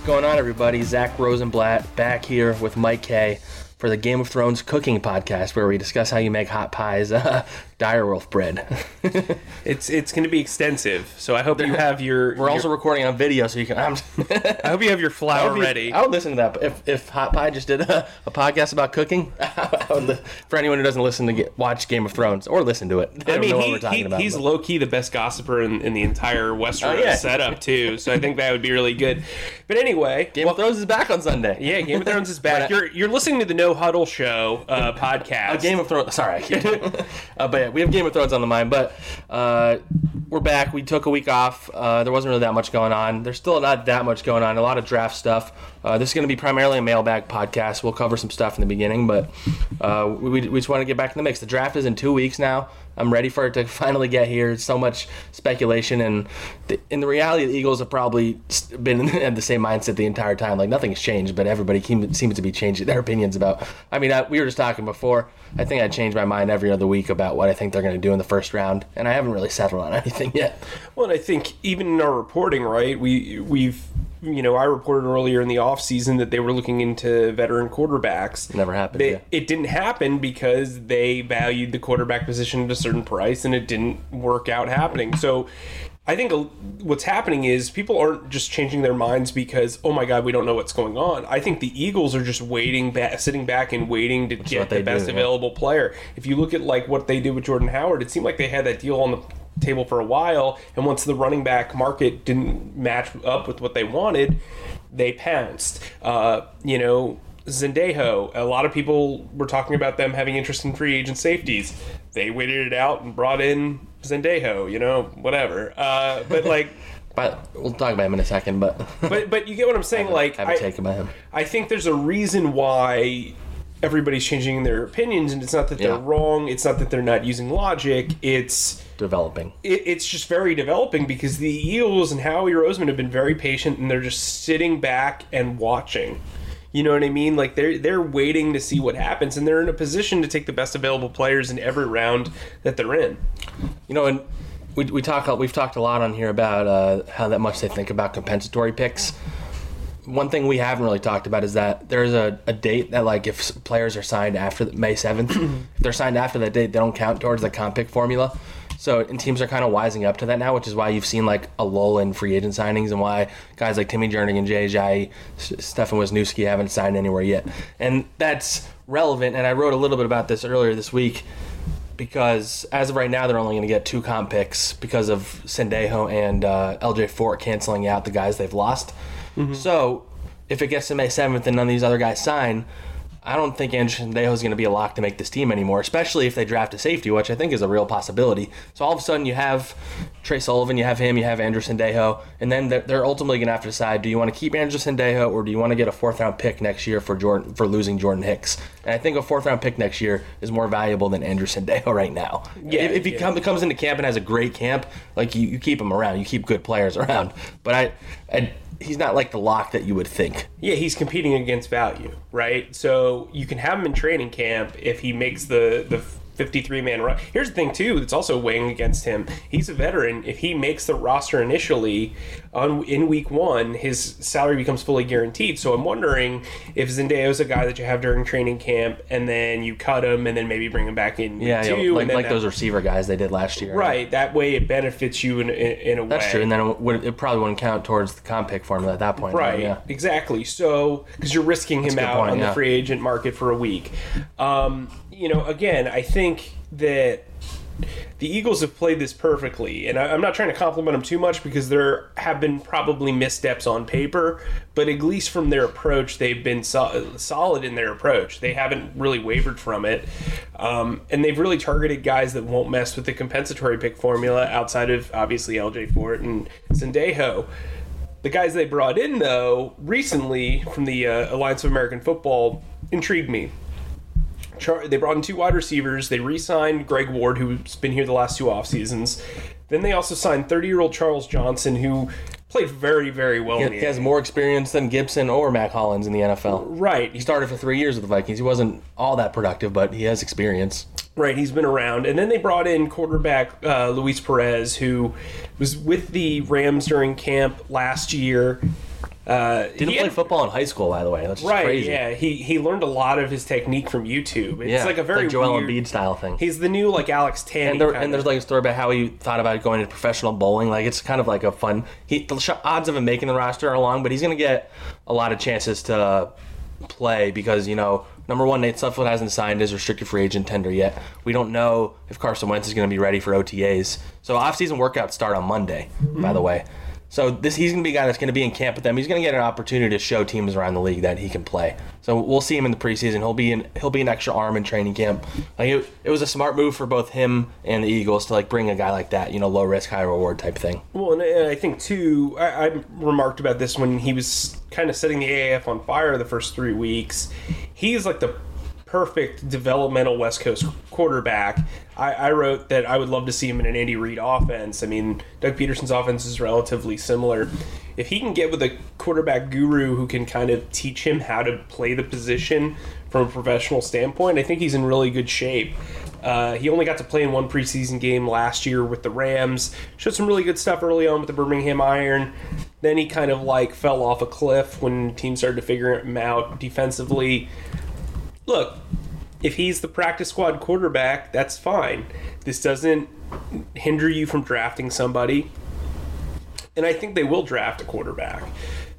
What's going on, everybody? Zack Rosenblatt back here with Mike Kaye for the Game of Thrones cooking podcast, where we discuss how you make hot pies, uh, direwolf bread. It's it's going to be extensive, so I hope you have your. We're also recording on video, so you can. I'm, I hope you have your I flour be- ready. I would listen to that. But if, if Hot Pie just did a, a podcast about cooking, I would for anyone who doesn't listen to get, watch Game of Thrones or listen to it, I don't mean, know what he, we're talking he- about. he's but- low key the best gossiper in, in the entire Western Oh, yeah. setup too. So I think that would be really good. But anyway, Game of Thrones is back on Sunday. yeah, Game of Thrones is back. You're you're listening to the No Huddle Show uh, podcast. A Game of Thrones. Sorry, I can't. uh, but yeah, we have Game of Thrones on the mind. But uh, we're back. We took a week off. Uh, there wasn't really that much going on. There's still not that much going on. A lot of draft stuff. Uh, this is going to be primarily a mailbag podcast. We'll cover some stuff in the beginning, but uh, we, we just want to get back in the mix. The draft is in two weeks now. I'm ready for it to finally get here. So much speculation, and the, in the reality, the Eagles have probably been in the same mindset the entire time. Like nothing's changed, but everybody seems to be changing their opinions about. I mean, I, we were just talking before. I think I change my mind every other week about what I think they're going to do in the first round, and I haven't really settled on anything yet. Well, and I think even in our reporting, right, we we've you know I reported earlier in the offseason that they were looking into veteran quarterbacks. Never happened, They, yeah. It didn't happen because they valued the quarterback position at a certain price, and it didn't work out happening. So. I think what's happening is people aren't just changing their minds because oh my god we don't know what's going on. I think the Eagles are just waiting, back, sitting back and waiting to what get the best do, yeah. available player. If you look at like what they did with Jordan Howard, it seemed like they had that deal on the table for a while, and once the running back market didn't match up with what they wanted, they pounced. Uh, you know, Sendejo, a lot of people were talking about them having interest in free agent safeties. They waited it out and brought in Sendejo, you know, whatever. Uh, but like, But we'll talk about him in a second. But but but you get what I'm saying? Like, I have a take about him. I think there's a reason why everybody's changing their opinions, and it's not that they're Yeah. wrong. It's not that they're not using logic. It's Developing. it, it's just very developing because the Eagles and Howie Roseman have been very patient, and they're just sitting back and watching. You know what I mean? Like they're they're waiting to see what happens, and they're in a position to take the best available players in every round that they're in. You know, and we, we talk we've talked a lot on here about uh, how that much they think about compensatory picks. One thing we haven't really talked about is that there's a, a date that like if players are signed after May seventh, if they're signed after that date, they don't count towards the comp pick formula. So and teams are kind of wising up to that now, which is why you've seen like a lull in free agent signings and why guys like Timmy Jernigan, and Jay Jai, Stefan Wisniewski haven't signed anywhere yet. And that's relevant. And I wrote a little bit about this earlier this week because as of right now, they're only going to get two comp picks because of Sendejo and uh, LJ Fort canceling out the guys they've lost. So if it gets to May 7th and none of these other guys sign, I don't think Andrew Sendejo is going to be a lock to make this team anymore, especially if they draft a safety, which I think is a real possibility. So all of a sudden, you have Tre Sullivan, you have him, you have Andrew Sendejo, and then they're, they're ultimately going to have to decide: do you want to keep Andrew Sendejo or do you want to get a fourth round pick next year for Jordan for losing Jordan Hicks? And I think a fourth round pick next year is more valuable than Andrew Sendejo right now. Yeah, if, if he yeah. come, comes into camp and has a great camp, like you, you keep him around, you keep good players around. But I, I he's not like the lock that you would think. Yeah, he's competing against value, right? So you can have him in training camp if he makes the the 53 man run. Here's the thing too that's also weighing against him. He's a veteran. If he makes the roster initially on in week 1, his salary becomes fully guaranteed. So I'm wondering if Sendejo's a guy that you have during training camp and then you cut him and then maybe bring him back in Yeah, 2 yeah, like, like that- those receiver guys they did last year. Right, that way it benefits you in, in, in a way. That's true, and then it, would, it probably wouldn't count towards the comp pick formula at that point. Right. Yeah. Exactly. So because you're risking him out point, on yeah. the free agent market for a week. Um, you know, again, I think that the Eagles have played this perfectly, and I, I'm not trying to compliment them too much because there have been probably missteps on paper, but at least from their approach, they've been so- solid in their approach. They haven't really wavered from it, um, and they've really targeted guys that won't mess with the compensatory pick formula outside of obviously LJ Fort and Sendejo. The guys they brought in, though, recently from the uh, Alliance of American Football intrigued me. Char- they brought in two wide receivers. They re-signed Greg Ward, who's been here the last two off seasons. Then they also signed 30-year-old Charles Johnson, who played very, very well. in the He has more experience than Gibson or Mack Hollins in the NFL. right. He started for three years with the Vikings. He wasn't all that productive, but he has experience. Right, he's been around. And then they brought in quarterback uh, Luis Perez, who was with the Rams during camp last year. Uh, Didn't play had- football in high school, by the way. That's Right, crazy. yeah. He he learned a lot of his technique from YouTube. It's Yeah, like a very Joel weird, Embiid style thing. He's the new like Alex Tanney. and, there, and there's like a story about how he thought about going to professional bowling. Like it's kind of like a fun. He the odds of him making the roster are long, but he's gonna get a lot of chances to play because you know number one, Nate Sudfeld hasn't signed his restricted free agent tender yet. We don't know if Carson Wentz is gonna be ready for OTAs. So off-season workouts start on Monday, by the way. So this he's gonna be a guy that's gonna be in camp with them. He's gonna get an opportunity to show teams around the league that he can play. So we'll see him in the preseason. He'll be in he'll be an extra arm in training camp. Like it, it was a smart move for both him and the Eagles to like bring a guy like that, you know, low risk, high reward type thing. Well, and, and I think too, I, I remarked about this when he was kind of setting the AAF on fire the first three weeks. He's like the perfect developmental West Coast quarterback. I, I wrote that I would love to see him in an Andy Reid offense. I mean, Doug Pederson's offense is relatively similar. If he can get with a quarterback guru who can kind of teach him how to play the position from a professional standpoint, I think he's in really good shape. Uh, he only got to play in one preseason game last year with the Rams. Showed some really good stuff early on with the Birmingham Iron. Then he kind of like fell off a cliff when teams started to figure him out defensively. Look, if he's the practice squad quarterback, that's fine. This doesn't hinder you from drafting somebody. And I think they will draft a quarterback.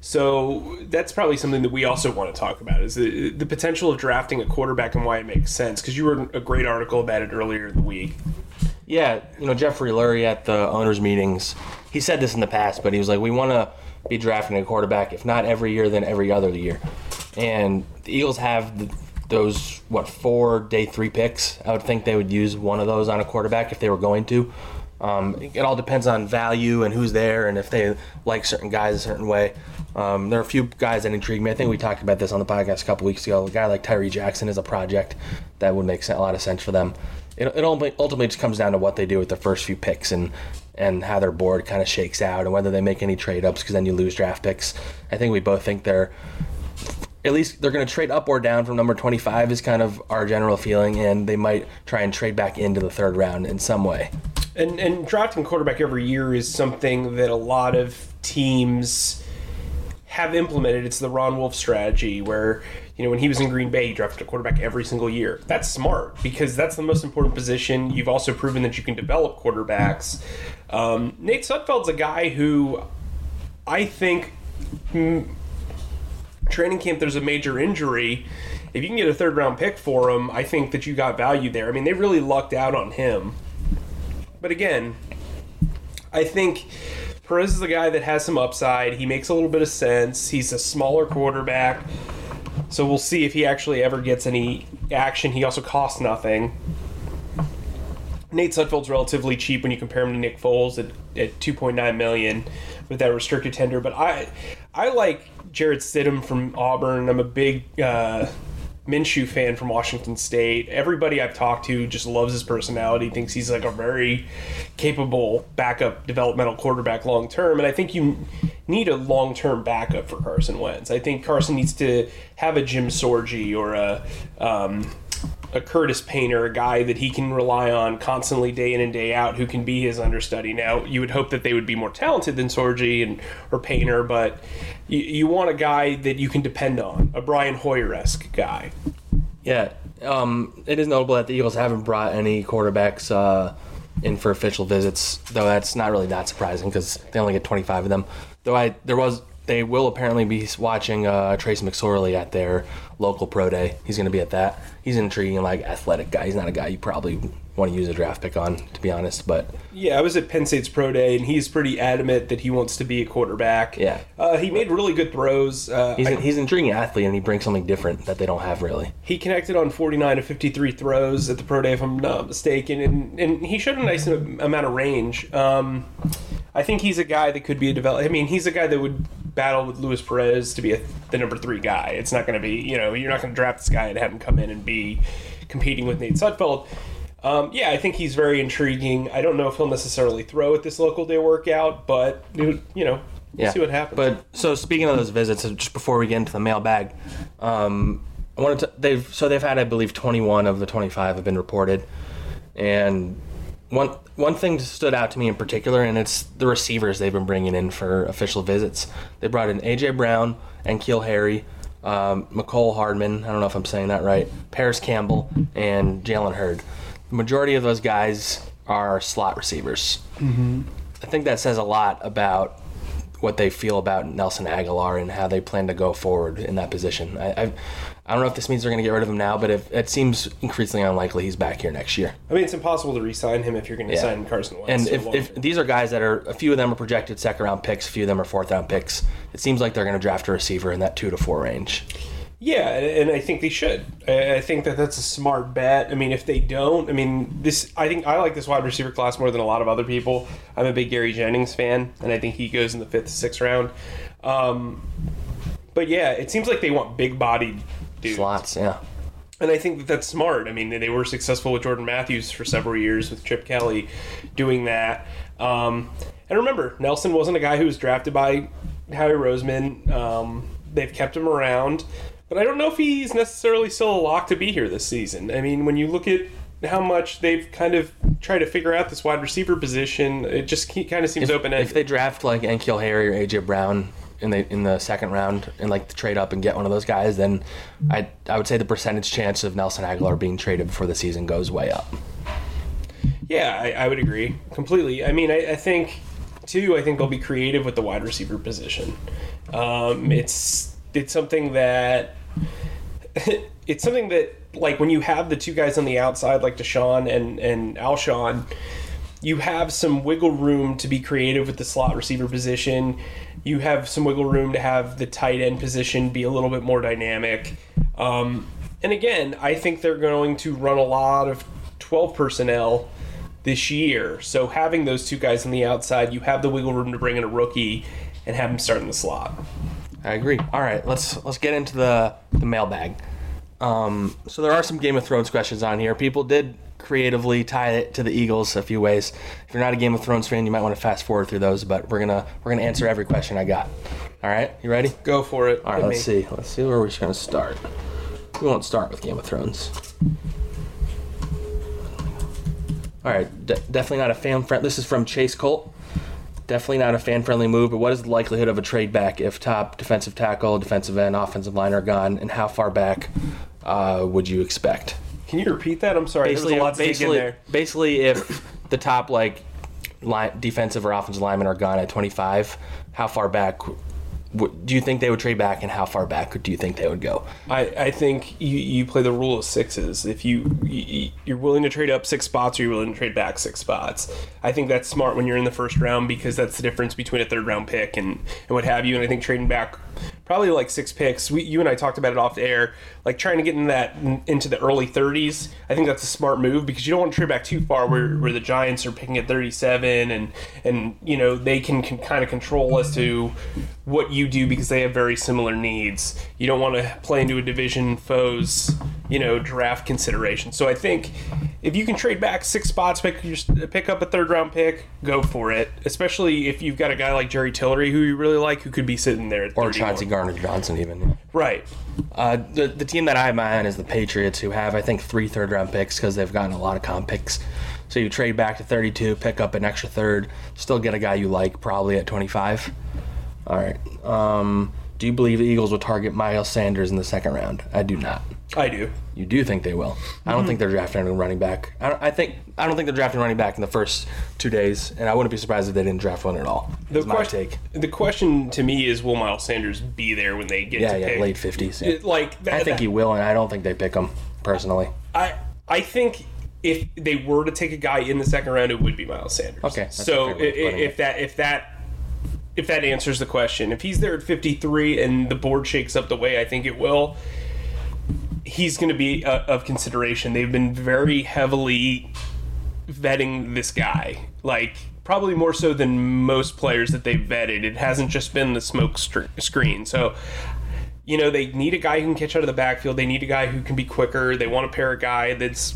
So that's probably something that we also want to talk about is the, the potential of drafting a quarterback and why it makes sense. Because you wrote a great article about it earlier in the week. Yeah, you know, Jeffrey Lurie at the owners' meetings, he said this in the past, but he was like, we want to be drafting a quarterback, if not every year, then every other year. And the Eagles have the, those, what, four day three picks. I would think they would use one of those on a quarterback if they were going to. Um, it all depends on value and who's there and if they like certain guys a certain way. Um, there are a few guys that intrigue me. I think we talked about this on the podcast a couple weeks ago. A guy like Tyree Jackson is a project that would make a lot of sense for them. It, it ultimately just comes down to what they do with the first few picks and and how their board kind of shakes out and whether they make any trade ups because then you lose draft picks. I think we both think they're at least they're going to trade up or down from number 25 is kind of our general feeling and they might try and trade back into the third round in some way. And and drafting quarterback every year is something that a lot of teams have implemented. It's the Ron Wolf strategy where you know when he was in Green Bay, he drafted a quarterback every single year. That's smart because that's the most important position. You've also proven that you can develop quarterbacks. Um, Nate Sudfeld's a guy who I think training camp there's a major injury. If you can get a third round pick for him, I think that you got value there. I mean, they really lucked out on him. But again, I think Perez is the guy that has some upside. He makes a little bit of sense. He's a smaller quarterback. So we'll see if he actually ever gets any action. He also costs nothing. Nate Sudfeld's relatively cheap when you compare him to Nick Foles at, at 2.9 million with that restricted tender. But I I like Jarrett Stidham from Auburn. I'm a big uh, Minshew fan from Washington State. Everybody I've talked to just loves his personality, thinks he's like a very capable backup developmental quarterback long term. And I think you need a long term backup for Carson Wentz. I think Carson needs to have a Jim Sorgi or a. Um, a Curtis Painter, a guy that he can rely on constantly day in and day out, who can be his understudy. Now, you would hope that they would be more talented than Sorgi and or Painter, but you, you want a guy that you can depend on, a Brian Hoyer esque guy. Yeah, um, it is notable that the Eagles haven't brought any quarterbacks uh, in for official visits, though that's not really that surprising because they only get 25 of them. Though I there was they will apparently be watching uh, Trace McSorley at their local pro day. He's going to be at that. He's an intriguing, like athletic guy. He's not a guy you probably want to use a draft pick on, to be honest. But Yeah, I was at Penn State's pro day, and he's pretty adamant that he wants to be a quarterback. Yeah. uh, he made really good throws. Uh, he's I- an, he's an intriguing athlete, and he brings something different that they don't have really. He connected on 49 of 53 throws at the pro day, if I'm not mistaken, and, and he showed a nice amount of range. Um, I think he's a guy that could be a develop. I mean, he's a guy that would battle with Luis Perez to be a, the number three guy. It's not going to be, you know, you're not going to draft this guy and have him come in and be competing with Nate Sudfeld. Um, yeah, I think he's very intriguing. I don't know if he'll necessarily throw at this local day workout, but you know, we'll see what happens. But so speaking of those visits, just before we get into the mailbag, um, I wanted to. They've so they've had, I believe, 21 of the 25 have been reported, and one one thing stood out to me in particular, and it's the receivers they've been bringing in for official visits. They brought in AJ Brown and N'Keal Harry, um, Mecole Hardman. I don't know if I'm saying that right. Parris Campbell and Jalen Hurd. The majority of those guys are slot receivers. Mm-hmm. I think that says a lot about what they feel about Nelson Agholor and how they plan to go forward in that position. I, I, don't know if this means they're going to get rid of him now, but if, it seems increasingly unlikely he's back here next year. I mean, it's impossible to re-sign him if you're going to Yeah. sign Carson Wentz. And so if, long. if these are guys that are a few of them are projected second round picks, a few of them are fourth round picks. It seems like they're going to draft a receiver in that two to four range. Yeah, and I think they should. I I think that that's a smart bet. I mean, if they don't, I mean, this. I think I like this wide receiver class more than a lot of other people. I'm a big Gary Jennings fan, and I think he goes in the fifth, sixth round. Um, but yeah, it seems like they want big-bodied dudes, Slots, yeah. and I think that that's smart. I mean, they were successful with Jordan Matthews for several years with Chip Kelly doing that. Um, and remember, Nelson wasn't a guy who was drafted by Howie Roseman. Um, they've kept him around, but I don't know if he's necessarily still a lock to be here this season. I mean, when you look at how much they've kind of tried to figure out this wide receiver position, it just kind of seems open If they draft like N'Keal Harry or AJ Brown in the in the second round and like trade up and get one of those guys, then I I would say the percentage chance of Nelson Agholor being traded before the season goes way up. Yeah, I, I would agree completely. I mean, I, I think too. I think they'll be creative with the wide receiver position. Um, it's it's something that it's something that like when you have the two guys on the outside like DeSean and and Alshon, you have some wiggle room to be creative with the slot receiver position. You have some wiggle room to have the tight end position be a little bit more dynamic. Um, and again, I think they're going to run a lot of 12 personnel this year. So having those two guys on the outside, you have the wiggle room to bring in a rookie and have him start in the slot. I agree. All right, let's let's get into the the mailbag. Um, so there are some Game of Thrones questions on here. People did creatively tie it to the Eagles a few ways. If you're not a Game of Thrones fan, you might want to fast forward through those. But we're gonna we're gonna answer every question I got. All right, you ready? Go for it. All right, let's see. Let's see where we're just gonna start. We won't start with Game of Thrones. All right, de- definitely not a fan friend. This is from Chase Colt. Definitely not a fan friendly move, but what is the likelihood of a trade back if top defensive tackle, defensive end, offensive line are gone, and how far back uh, would you expect? Can you repeat that? I'm sorry. Basically, there a lot to in basically, there. basically, if the top like line, defensive or offensive linemen are gone at 25, how far back w- do you think they would trade back, and how far back do you think they would go? I, I think you, you play the rule of sixes. If you, you you're willing to trade up six spots, or you're willing to trade back six spots. I think that's smart when you're in the first round because that's the difference between a third round pick and, and what have you. And I think trading back probably like six picks. We, you and I talked about it off the air, like trying to get in that into the early 30s. I think that's a smart move because you don't want to trade back too far where, where the Giants are picking at 37 and and you know they can, can kind of control as to what you do because they have very similar needs. You don't want to play into a division foe's you know draft consideration. So I think if you can trade back six spots, pick your, pick up a third round pick, go for it. Especially if you've got a guy like Jerry Tillery who you really like, who could be sitting there at Or 31. Chauncey Gardner Johnson, even. Right. Uh, the, the team that I have my eye on is the Patriots, who have, I think, three third round picks because they've gotten a lot of comp picks. So you trade back to 32, pick up an extra third, still get a guy you like, probably at 25. All right. Um, do you believe the Eagles will target Miles Sanders in the second round? I do not. I do. You do think they will? I don't think mm-hmm. they're drafting a running back. I, don't, I think I don't think they're drafting running back in the first two days, and I wouldn't be surprised if they didn't draft one at all. My question, take. The question to me is, will Miles Sanders be there when they get Yeah, to yeah, pick? late 50s. yeah. Like that, I think that- he will, and I don't think they pick him personally. I I think if they were to take a guy in the second round, it would be Miles Sanders. Okay, so fair i- way of putting if that if that if that answers the question, if he's there at 53 and the board shakes up the way I think it will, he's going to be uh, of consideration. They've been very heavily vetting this guy, like probably more so than most players that they've vetted. It hasn't just been the smoke screen. So, you know, they need a guy who can catch out of the backfield. They need a guy who can be quicker. They want to pair a guy that's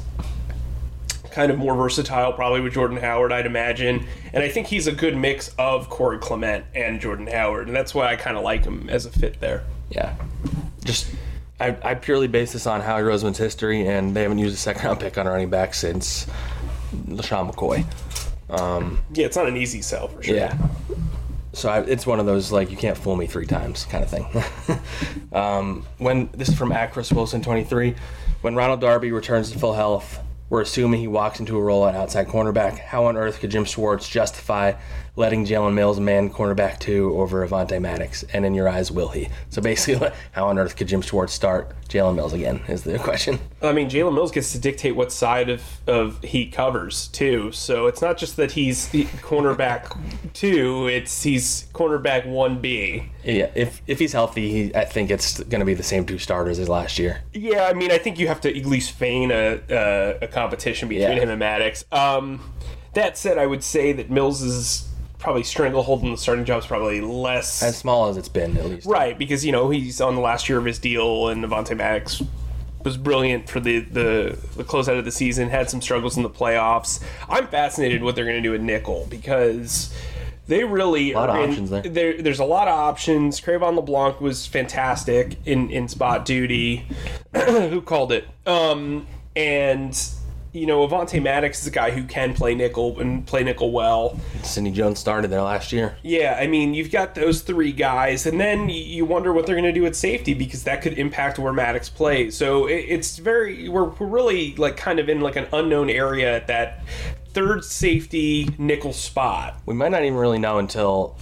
kind of more versatile, probably with Jordan Howard, I'd imagine. And I think he's a good mix of Corey Clement and Jordan Howard, and that's why I kind of like him as a fit there. Yeah. Just I, I purely base this on Howie Roseman's history, and they haven't used a second round pick on a running back since LeSean McCoy. Yeah, it's not an easy sell for sure. Yeah. So I, it's one of those like you can't fool me three times kind of thing. um, when this is from Acris Wilson twenty three, when Ronald Darby returns to full health, we're assuming he walks into a role at outside cornerback. How on earth could Jim Schwartz justify letting Jalen Mills man cornerback two over Avonte Maddox? And in your eyes, will he? So basically, how on earth could Jim Schwartz start Jalen Mills again? Is the question. I mean, Jalen Mills gets to dictate what side of, of he covers too. So it's not just that he's the cornerback two; it's he's cornerback one B. Yeah, if if he's healthy, he, I think it's going to be the same two starters as last year. Yeah, I mean, I think you have to at least feign a a, a competition between Yeah. him and Maddox. Um, that said, I would say that Mills is probably stranglehold in the starting job is probably less As small as it's been, at least. right because you know he's on the last year of his deal, and Avonte Maddox was brilliant for the the the closeout of the season. Had some struggles in the playoffs. I'm fascinated what they're going to do with nickel because. They really a lot of in- options there. there. There's a lot of options. Cre'Von LeBlanc was fantastic in, in spot duty. who called it? Um, and you know, Avonte Maddox is a guy who can play nickel and play nickel well. Sidney Jones started there last year. Yeah, I mean, you've got those three guys, and then you wonder what they're going to do at safety because that could impact where Maddox plays. So it's very, we're, we're really like kind of in like an unknown area at that third safety nickel spot. We might not even really know until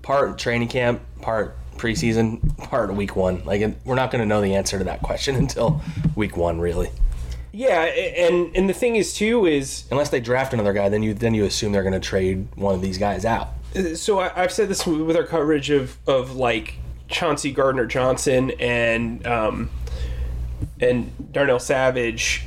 part training camp, part preseason, part week one. Like we're not going to know the answer to that question until week one, really. Yeah, and and the thing is too is Unless they draft another guy, then you then you assume they're going to trade one of these guys out. so I, I've said this with our coverage of of like Chauncey Gardner Johnson and um, and Darnell Savage.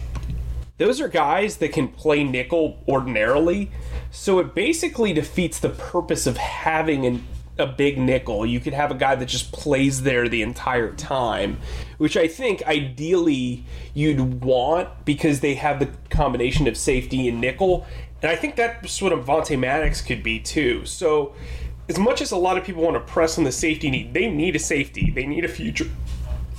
Those are guys that can play nickel ordinarily, so it basically defeats the purpose of having an, a big nickel. You could have a guy that just plays there the entire time, which I think ideally you'd want because they have the combination of safety and nickel. And I think that's what Avonte Maddox could be too. So, as much as a lot of people want to press on the safety need, they need a safety. They need a future.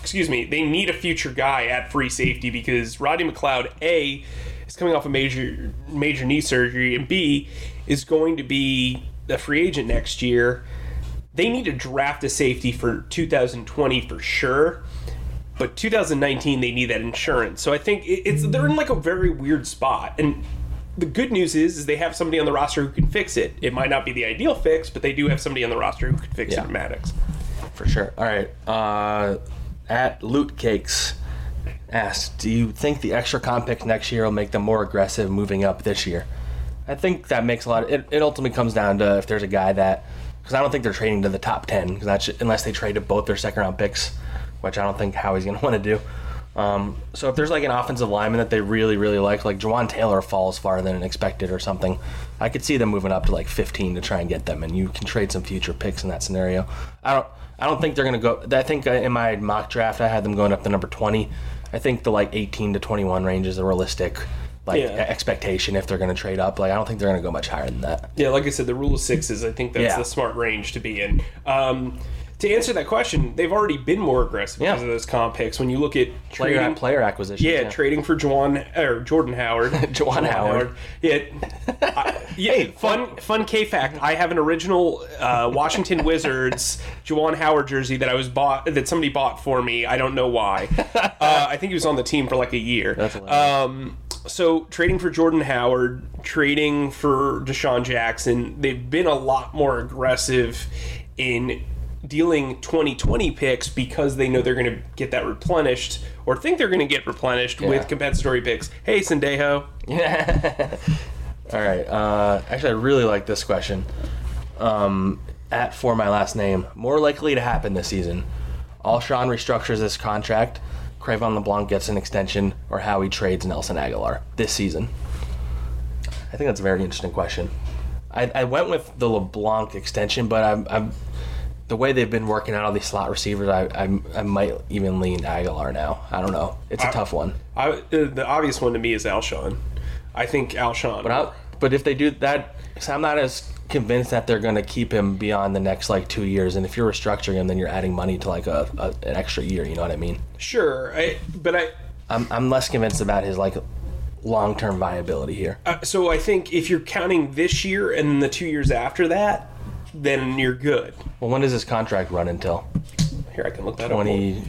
Excuse me. They need a future guy at free safety because Rodney McLeod a is coming off a major major knee surgery and b is going to be a free agent next year. They need to draft a safety for 2020 for sure but 2019 they need that insurance. So I think it's they're in like a very weird spot. And the good news is, is they have somebody on the roster who can fix it. It might not be the ideal fix, but they do have somebody on the roster who can fix Yeah. it. Maddox. For sure. All right. Uh, at Loot Cakes asked, do you think the extra comp picks next year will make them more aggressive moving up this year? I think that makes a lot. Of, it, it ultimately comes down to if there's a guy that because I don't think they're trading to the top ten because that's unless they trade to both their second round picks, which I don't think Howie's going to want to do. Um, so if there's like an offensive lineman that they really really like, like Jawaan Taylor falls farther than expected or something, I could see them moving up to like 15 to try and get them, and you can trade some future picks in that scenario. I don't. I don't think they're going to go. I think uh, in my mock draft I had them going up to number 20. I think the like 18 to 21 range is a realistic like Yeah. expectation if they're going to trade up. Like I don't think they're going to go much higher than that. Yeah, like I said, the rule of sixes. I think that's Yeah. the smart range to be in. Um, to answer that question, they've already been more aggressive Yeah. because of those comp picks. When you look at Player trading, player acquisition. yeah, trading for Juwan or Jordan Howard. Juwan Howard. Yeah. I- yeah. fun fun K fact. I have an original uh, Washington Wizards Juwan Howard jersey that I was bought that somebody bought for me. I don't know why. Uh, I think he was on the team for like a year. That's hilarious. Um, so trading for Jordan Howard, trading for DeSean Jackson, they've been a lot more aggressive in dealing 2020 picks because they know they're going to get that replenished or think they're going to get replenished with compensatory picks. Hey, Sendejo. Yeah. All right. Uh, actually, I really like this question. Um, at for my last name, more likely to happen this season. Alshon restructures this contract. Cre'Von LeBlanc gets an extension, or Howie trades Nelson Agholor this season. I think that's a very interesting question. I, I went with the LeBlanc extension, but I'm, I'm the way they've been working out all these slot receivers. I, I, I might even lean Agholor now. I don't know. It's a tough one. I, uh, the obvious one to me is Alshon. I think Alshon. But I, but if they do that, so I'm not as convinced that they're going to keep him beyond the next like two years. And if you're restructuring him, then you're adding money to like a, a an extra year. You know what I mean? sure, I, but I I'm I'm less convinced about his like long term viability here. Uh, so I think if you're counting this year and the two years after that, then you're good. Well, when does his contract run until? Here I can look that up. Twenty.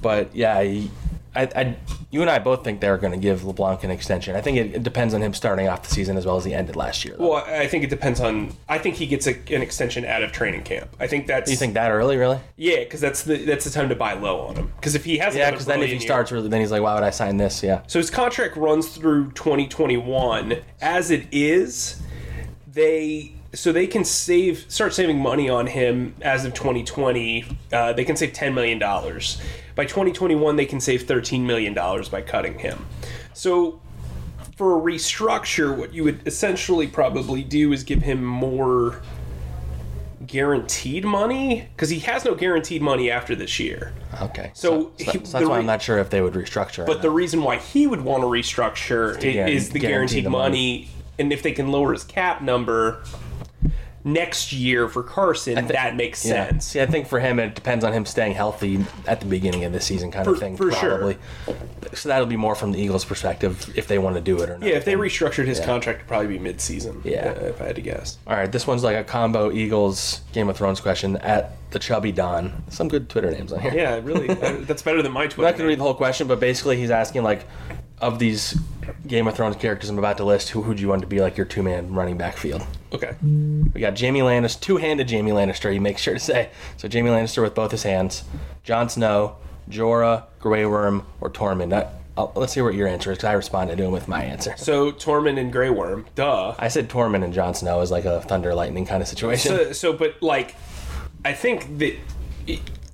But yeah, I, I, I you and I both think they're going to give LeBlanc an extension. I think it, it depends on him starting off the season as well as he ended last year. though. Well, I think it depends on. I think he gets a, an extension out of training camp. I think that's. you think that early, really? Yeah, because that's the that's the time to buy low on him. Because if he has Yeah, because then if he year- starts really, then he's like, why would I sign this? Yeah. So his contract runs through 2021. As it is, they so they can save start saving money on him as of 2020. Uh, they can save 10 million dollars. By 2021, they can save 13 million dollars by cutting him. So for a restructure, what you would essentially probably do is give him more guaranteed money because he has no guaranteed money after this year. Okay. So so, he- so the that's why I'm not sure if they would restructure. But the reason why he would want to restructure to i- is the guarantee guaranteed the money. and if they can lower his cap number next year for Carson, that makes Yeah. sense. See, I think for him, it depends on him staying healthy at the beginning of the season, kind of thing. for sure. probably. So that'll be more from the Eagles' perspective if they want to do it or not. Yeah, if they restructured his contract, it'd probably be mid-season. Yeah. uh, if I had to guess. All right, this one's like a combo Eagles Game of Thrones question at the Chubby Don. Some good Twitter names on here. Yeah, really, uh, that's better than my Twitter. I'm not gonna read the whole question, but basically he's asking like, of these Game of Thrones characters I'm about to list, who would you want to be like your two man running back field? Okay. We got Jaime Lannister, two handed Jaime Lannister. He make sure to say so. Jaime Lannister with both his hands. Jon Snow, Jorah, Grey Worm, or Tormund. I'll, let's hear what your answer is because I responded to him with my answer. So Tormund and Grey Worm, duh. I said Tormund and Jon Snow is like a thunder lightning kind of situation. So, so, but like, I think that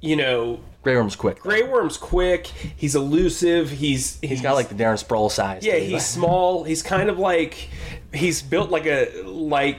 you know, Grey Worm's quick. Grey Worm's quick. He's elusive. He's He's got like the Darren Sproles size. Yeah, he's small. He's kind of like he's built like a like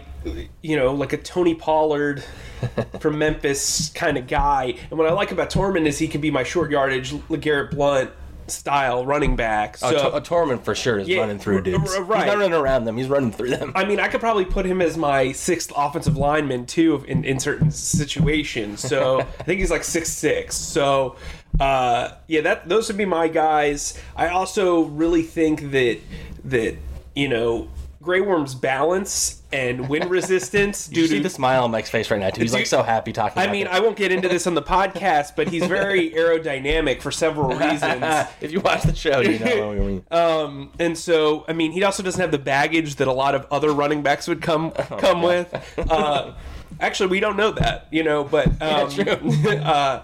you know like a Tony Pollard from Memphis kind of guy. And what I like about Tormund is he can be my short yardage Garrett Blount style running back. So a, a Tormund for sure is Yeah, running through dudes. r- right. He's not running around them. He's running through them. I mean, I could probably put him as my sixth offensive lineman too in, in certain situations. So I think he's like six six. So uh, yeah, that those would be my guys. I also really think that that you know Grey Worm's balance and wind resistance Do you see to the smile on Mike's face right now? Too. He's like so happy talking. I about mean, it. I won't get into this on the podcast, but he's very aerodynamic for several reasons. if you watch the show, you know what I mean. Um, and so, I mean, he also doesn't have the baggage that a lot of other running backs would come Oh, come with. Uh, actually, we don't know that, you know, but um, uh,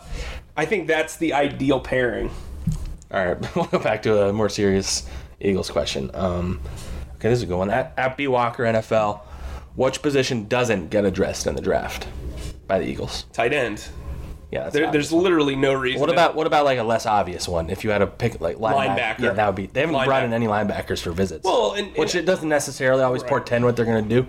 I think that's the ideal pairing. All right, we'll go back to a more serious Eagles question. Um, okay, this is a good one. At, at B Walker NFL, which position doesn't get addressed in the draft by the Eagles? Tight end. Yeah, There, there's literally no reason. What about what about like a less obvious one? If you had to pick like linebacker, Linebacker. yeah, that would be. They haven't brought in any linebackers for visits. Well, and- which and- it doesn't necessarily always portend what they're going to do.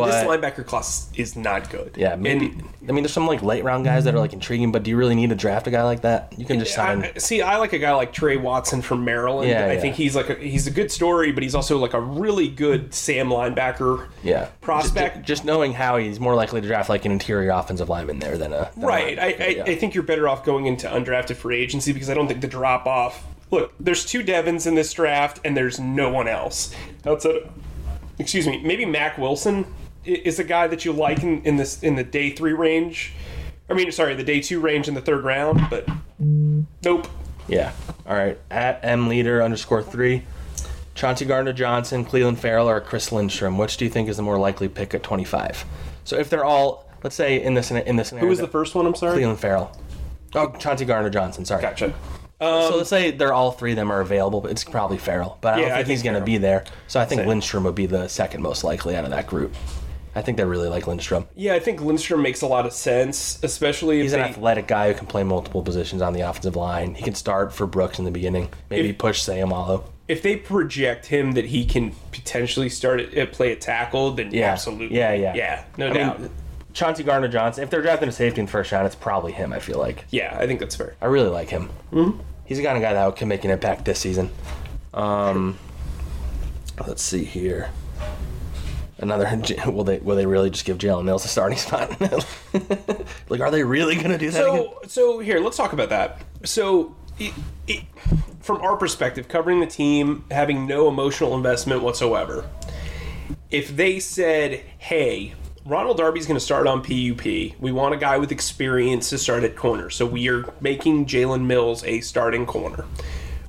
But this linebacker class is not good. yeah, maybe. And- I mean, there's some like late round guys that are like intriguing, but do you really need to draft a guy like that? You can just sign. I, see, I like a guy like Tre Watson from Maryland. Yeah, I yeah. think he's like a, he's a good story, but he's also like a really good Sam linebacker. yeah, prospect. Just, just knowing how he's more likely to draft like an interior offensive lineman there than a than Right. I, I, yeah. I think you're better off going into undrafted free agency because I don't think the drop off. Look, there's two Devons in this draft, and there's no one else outside. Of, excuse me, maybe Mack Wilson is a guy that you like in, in this in the day three range. I mean, sorry, the day two range in the third round, but nope. Yeah. All right. At M leader underscore three, Chauncey Gardner Johnson, Clelin Ferrell, or Chris Lindstrom. Which do you think is the more likely pick at 25? So if they're all, let's say in this in this scenario, Who was the first one? I'm sorry. Clelin Ferrell. Oh, Chauncey Gardner Johnson. Sorry. Gotcha. so um, let's say they're all three of them are available, but it's probably Ferrell. But I don't Yeah, I think think he's going to be there. So I think Same. Lindstrom would be the second most likely out of that group. I think they really like Lindstrom. Yeah, I think Lindstrom makes a lot of sense, especially if He's an athletic guy who can play multiple positions on the offensive line. He can start for Brooks in the beginning, maybe If- push Seumalo. if they project him that he can potentially start at, at play at tackle, then Yeah. absolutely, Yeah, yeah. yeah, no I doubt. mean, Chauncey Gardner Johnson. If they're drafting a safety in the first round, it's probably him. I feel like yeah, I think that's fair. I really like him. Mm-hmm. He's the kind of guy that can make an impact this season. Um, let's see here. Another will they will they really just give Jalen Mills a starting spot? like, are they really gonna do that again? So, so here, let's talk about that. So, it, it, from our perspective, covering the team, having no emotional investment whatsoever, if they said, "Hey, Ronald Darby's going to start on PUP. We want a guy with experience to start at corner, so we are making Jalen Mills a starting corner."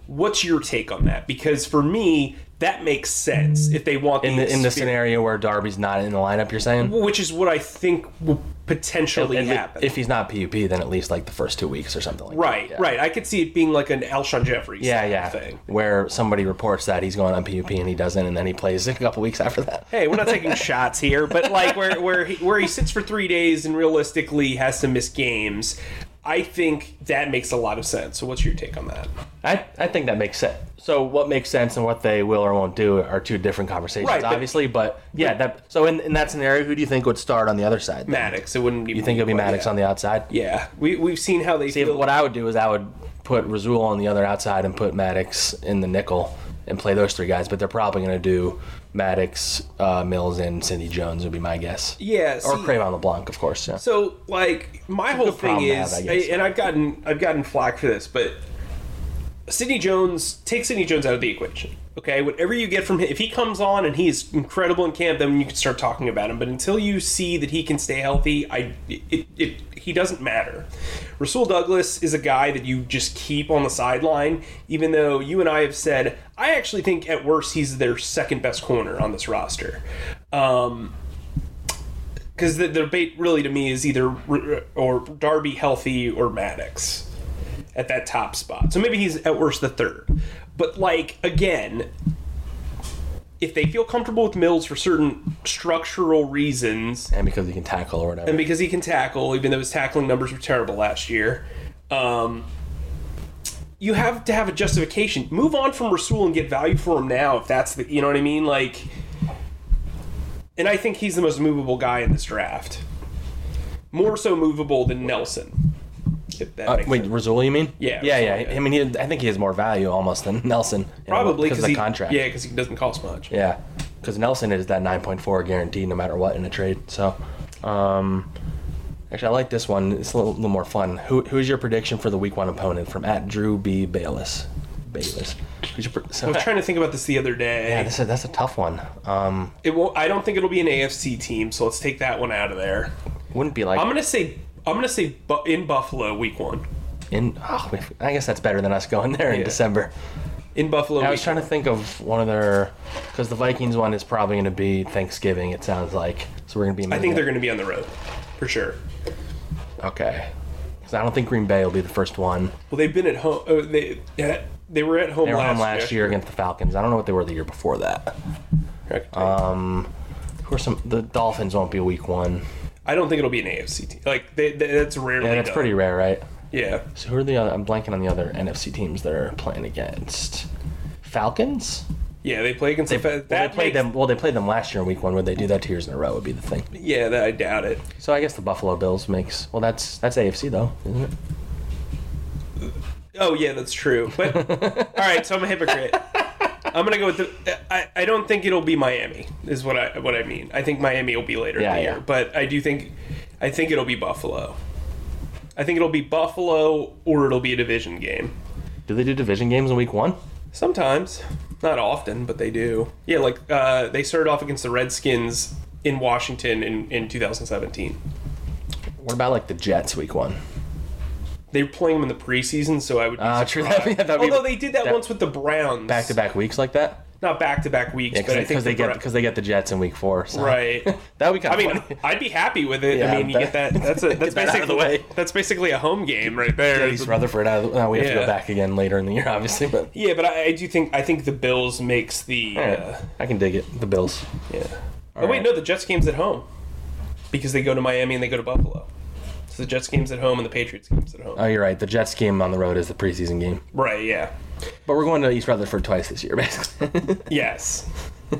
What's your take on that? Because for me, that makes sense if they want In the in the scenario where Darby's not in the lineup, you're saying? which is what I think will potentially At le- happen. If he's not PUP, then at least like the first two weeks or something like right, that. Yeah. right. I could see it being like an Alshon Jeffries Yeah, yeah. thing. Where somebody reports that he's going on PUP and he doesn't, and then he plays a couple weeks after that. Hey, we're not taking shots here, but like where where he, where he sits for three days and realistically has to miss games. I think that makes a lot of sense. So, what's your take on that? I, I think that makes sense. So what makes sense and what they will or won't do are two different conversations, Right, but- obviously. But yeah, that so in, in that scenario, who do you think would start on the other side? then? Maddox, it wouldn't. You think it'll be Maddox on the outside? Yeah, we we've seen how they See, feel. what I would do is I would put Rasul on the other outside and put Maddox in the nickel and play those three guys. But they're probably going to do Maddox, uh, Mills, and Sidney Jones would be my guess. yeah, Or Cre'Von LeBlanc, of course. Yeah. So, like, my whole thing is, have, I guess. and I've gotten I've gotten flack for this, but Sidney Jones take Sidney Jones out of the equation. Okay, whatever you get from him, if he comes on and he's incredible in camp, then you can start talking about him. But until you see that he can stay healthy, I it, it he doesn't matter. Rasul Douglas is a guy that you just keep on the sideline, even though you and I have said I actually think at worst he's their second best corner on this roster. Um, because the, the debate really to me is either or Darby healthy or Maddox at that top spot. So maybe he's at worst the third. But like again, if they feel comfortable with Mills for certain structural reasons, And because he can tackle or whatever. and because he can tackle, even though his tackling numbers were terrible last year, um, you have to have a justification. Move on from Rasul and get value for him now, if that's the, you know what I mean? Like, and I think he's the most movable guy in this draft. More so movable than Nelson. If that Uh, makes wait, sense. Rasul, you mean? Yeah, yeah, yeah. I mean, he, I think he has more value almost than Nelson. Probably because because of he the contract. Yeah, because he doesn't cost much. Yeah, because Nelson is that 9.4 guaranteed no matter what in a trade. So, um, actually, I like this one. It's a little, little more fun. Who, who's your prediction for the week one opponent from at Drew B. Bayless? Bayless. Who's your, pre- so, I was trying to think about this the other day. yeah, this is, that's a tough one. Um, it won't, I don't think it'll be an AFC team, so let's take that one out of there. wouldn't be like I'm gonna say I'm gonna say Bu- in Buffalo week one. in. Oh, I guess that's better than us going there in Yeah. December. In Buffalo, I week was trying to think of one of their because the Vikings one is probably going to be Thanksgiving. It sounds like so we're going to be. I think they're going to be on the road, for sure. okay. Because I don't think Green Bay will be the first one. Well, they've been at home. Uh, they yeah, they were at home They were last, home last year against the Falcons. I don't know what they were the year before that. Correct. Um, who are some? The Dolphins won't be week one. I don't think it'll be an AFC team. Like they, they, that's rarely. Yeah, that's done. pretty rare, right? Yeah, So who are the? Other, I'm blanking on the other NFC teams they're playing against. Falcons. yeah. They play against They, the. well, Fa- they played makes- them. Well, they played them last year in week one. Would they do that two years in a row? Would be the thing. Yeah, that, I doubt it. So I guess the Buffalo Bills makes. Well, that's that's AFC though, isn't it? Oh yeah, that's true. But all right, so I'm a hypocrite. I'm gonna go with the. I, I don't think it'll be Miami. Is what I what I mean. I think Miami will be later Yeah, in the yeah. year, but I do think, I think it'll be Buffalo. I think it'll be Buffalo or it'll be a division game. Do they do division games in week one? Sometimes, not often, but they do. Yeah, like uh, they started off against the Redskins in Washington in, in 2017. What about like the Jets week one? They were playing them in the preseason, so I would. Be true. surprised. That'd be- that'd be- Although they did that, that- once with the Browns, Back to back weeks like that? not back to back weeks, Yeah, but I because think they, the get because they get the Jets in week four. So. right. that would be I kind of mean, funny. I'd be happy with it. Yeah, I mean, you get that. That's a that's of the way. that's basically a home game right there. Get East Rutherford out of the, no, we have to go back again later in the year, obviously. But Yeah, but I, I do think I think the Bills makes the. all right, Uh, I can dig it. The Bills. yeah. Oh wait, no, the Jets game's at home because they go to Miami and they go to Buffalo. So the Jets game's at home and the Patriots game's at home. Oh, you're right. The Jets game on the road is the preseason game, right. Yeah. but we're going to East Rutherford twice this year, basically. Yes. all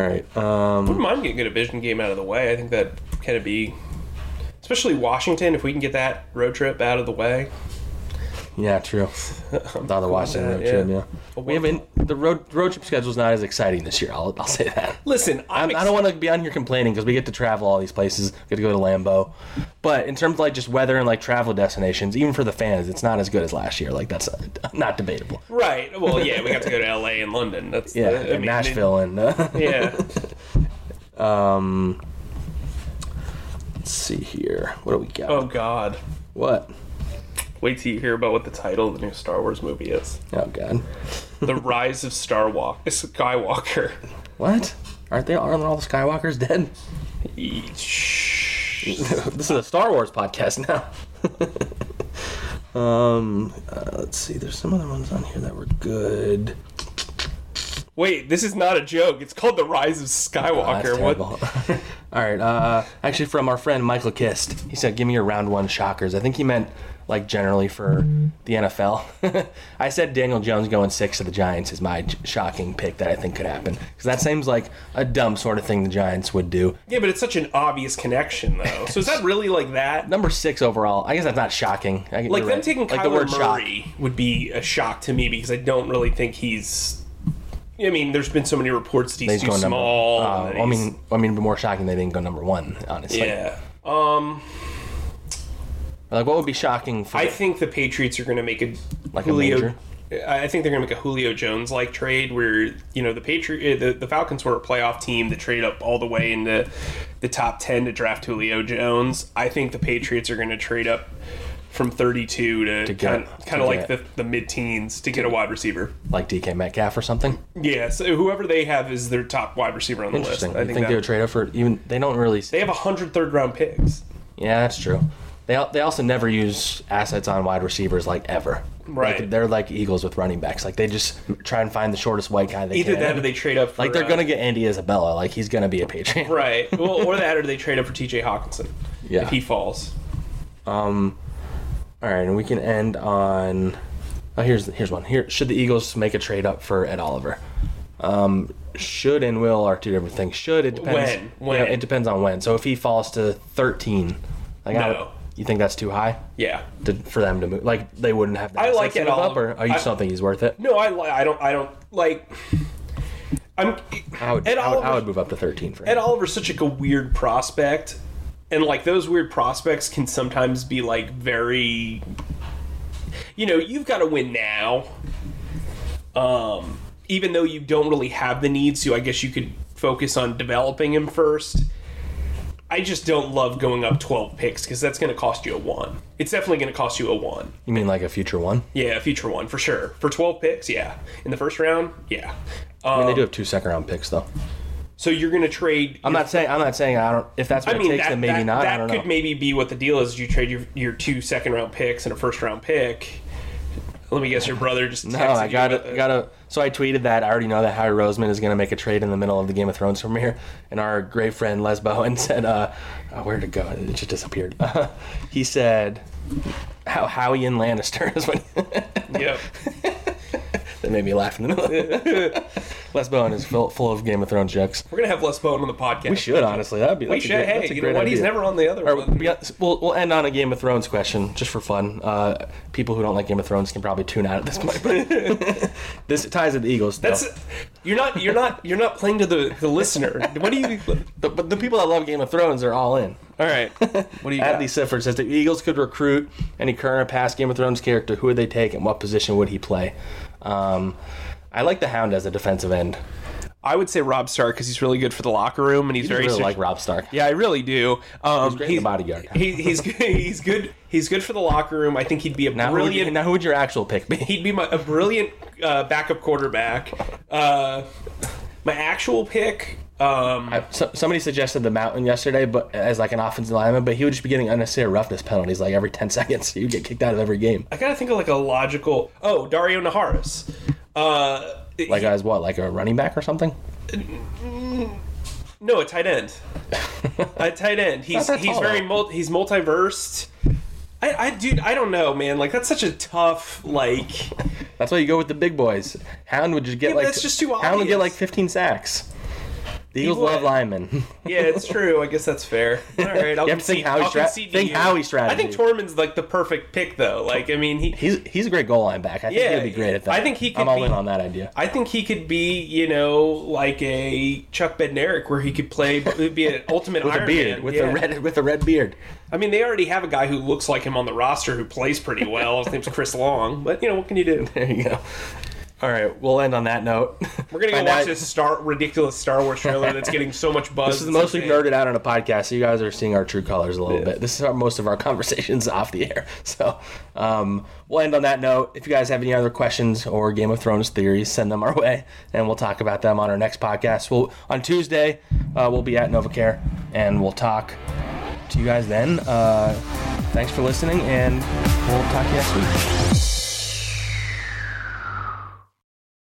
right. Um, Wouldn't mind getting a division game out of the way. I think that kind of be, especially Washington, if we can get that road trip out of the way. Yeah, true. On the Washington road trip, yeah. We haven't the road road trip schedule's not as exciting this year. I'll, I'll say that. Listen, I'm I'm, I don't want to be on here complaining because we get to travel all these places. Get to go to Lambeau, but in terms of like just weather and like travel destinations, even for the fans, it's not as good as last year. Like that's uh, not debatable. right. Well, yeah, we got to go to L.A. and London. That's Yeah, the, and mean, Nashville and uh, Yeah. let's see here. What do we got? Oh God. What? Wait till you hear about what the title of the new Star Wars movie is: Oh God. The Rise of Star Walk Skywalker. What? Aren't they? Aren't all the Skywalkers dead? Shh. this is a Star Wars podcast now. um, uh, let's see. There's some other ones on here that were good. Wait, this is not a joke. It's called The Rise of Oh, Skywalker. that's what? All right. Uh, actually, from our friend Michael Kist, he said, "Give me your round one shockers." I think he meant like generally for the NFL. I said Daniel Jones going six to the Giants is my shocking pick that I think could happen because that seems like a dumb sort of thing the Giants would do. Yeah, but it's such an obvious connection, though. So is that really like that? Number six overall. I guess that's not shocking. I, Like them right. taking like Kyler Murray would be a shock to me because I don't really think he's. I mean, there's been so many reports that he's, He's too going number. small. Uh, I mean, I mean, more shocking they didn't go number one. Honestly, yeah. Um, Like, what would be shocking for? I think the Patriots are going to make a Like a Julio. major? I think they're going to make a Julio Jones like trade where you know the Patriot, eh, the, the Falcons were a playoff team that trade up all the way into the top ten to draft Julio Jones. I think the Patriots are going to trade up from 32 to, get- kind, kind of like the, the mid teens to get a wide receiver. like DK Metcalf or something. Yeah, so whoever they have is their top wide receiver on the list. Interesting. I think, think, that, they would trade up for even. They don't really. they have 100 third round picks. Yeah, that's true. They they also never use assets on wide receivers like ever. Right. Like, they're like Eagles with running backs. Like they just try and find the shortest white guy they Either can. that or they trade up for. like they're uh, gonna get Andy Isabella. Like he's gonna be a Patriot. Right. Well, or that or they trade up for TJ Hockenson. Yeah. If he falls. Um. All right, and we can end on. Oh, here's here's one. Here, should the Eagles make a trade up for Ed Oliver? Um, should and will are two different things. Should it depends. When? When? Yeah, it depends on when. So if he falls to 13, like No. You think that's too high Yeah. to, for them to move? Like they wouldn't have. The I like to Ed up, Oliver. or oh, you I- don't think he's worth it? No, I I don't I don't like. I'm I would. Ed I would, I would move up to 13 for him. Ed Oliver's such like a weird prospect, and like those weird prospects can sometimes be like very. You know, you've got to win now. Um, even though you don't really have the needs to, I guess you could focus on developing him first. I just don't love going up 12 picks because that's going to cost you a one. It's definitely going to cost you a one. You mean like a future one? Yeah, a future one for sure. For 12 picks, yeah. In the first round, yeah. I mean, Um, they do have two second round picks though. So you're going to trade. I'm not saying. I'm not saying. I don't. If that's what I mean, it takes, that, then maybe that, not. that I don't could know. maybe be what the deal is. You trade your, your two second round picks and a first round pick. Let me guess, your brother just No, I got to got to. So I tweeted that I already know that Howie Roseman is going to make a trade in the middle of the Game of Thrones premiere, and our great friend Les Bowen said, uh, oh, "Where'd it go? It just disappeared." he said, "How Howie and Lannister is what." Yep. That made me laugh in the middle. Les Bowen is full, full of Game of Thrones jokes. We're gonna have Les Bowen on the podcast. We should honestly. That'd be. We should. Hey, you know what? He's never on the other right, one. we got- we'll, we'll end on a Game of Thrones question just for fun. Uh, people who don't like Game of Thrones can probably tune out at this point. But this ties to the Eagles. Though. That's you're not you're not you're not playing to the, the listener. What do you? The, but the people that love Game of Thrones are all in. All right. What do you got? Adley Sifford says the Eagles could recruit any current or past Game of Thrones character. Who would they take and what position would he play? Um, I like the Hound as a defensive end. I would say Robb Stark because he's really good for the locker room and he's I very really like Robb Stark. Yeah, I really do. Um, He's great the bodyguard. He, he's good. He's good. He's good for the locker room. I think he'd be a Now, who brilliant. you, now who would your actual pick be? he'd be my, a brilliant uh, backup quarterback. Uh, my actual pick. Um, So, somebody suggested the Mountain yesterday, but as like an offensive lineman, but he would just be getting unnecessary roughness penalties like every ten seconds. You'd get kicked out of every game. I gotta think of like a logical. Oh, Daario Naharis. Uh, Like as what, like a running back or something? no, a tight end. a tight end. He's he's tall, very mul- he's multiversed. I, I dude, I don't know, man. Like that's such a tough like. That's why you go with the big boys. Hound would just get Yeah, like that's just too obvious. Hound would get like 15 sacks. The Eagles love linemen. Yeah, it's true. I guess that's fair. All right, I'll You have to think concede- Howie I'll stra- concede think you. Howie I think Tormund's like the perfect pick, though. Like, I mean, he. he's he's a great goal line back. I think Yeah, he'd be great at that. I think he could I'm all be- in on that idea. I think he could be, you know, like a Chuck Bednarik, where he could play, be an ultimate With Iron a beard, Man. with Yeah. a red with a red beard. I mean, they already have a guy who looks like him on the roster who plays pretty well. His name's Chris Long, but you know, what can you do? There you go. All right, we'll end on that note. We're gonna go watch out- this star ridiculous Star Wars trailer that's getting so much buzz. This is It's mostly insane. nerded out on a podcast, so you guys are seeing our true colors a little bit. This is our, most of our conversations off the air. So um, we'll end on that note. If you guys have any other questions or Game of Thrones theories, send them our way, and we'll talk about them on our next podcast. We'll on Tuesday uh, we'll be at NovaCare, and we'll talk to you guys then. Uh, thanks for listening, and we'll talk to you next week.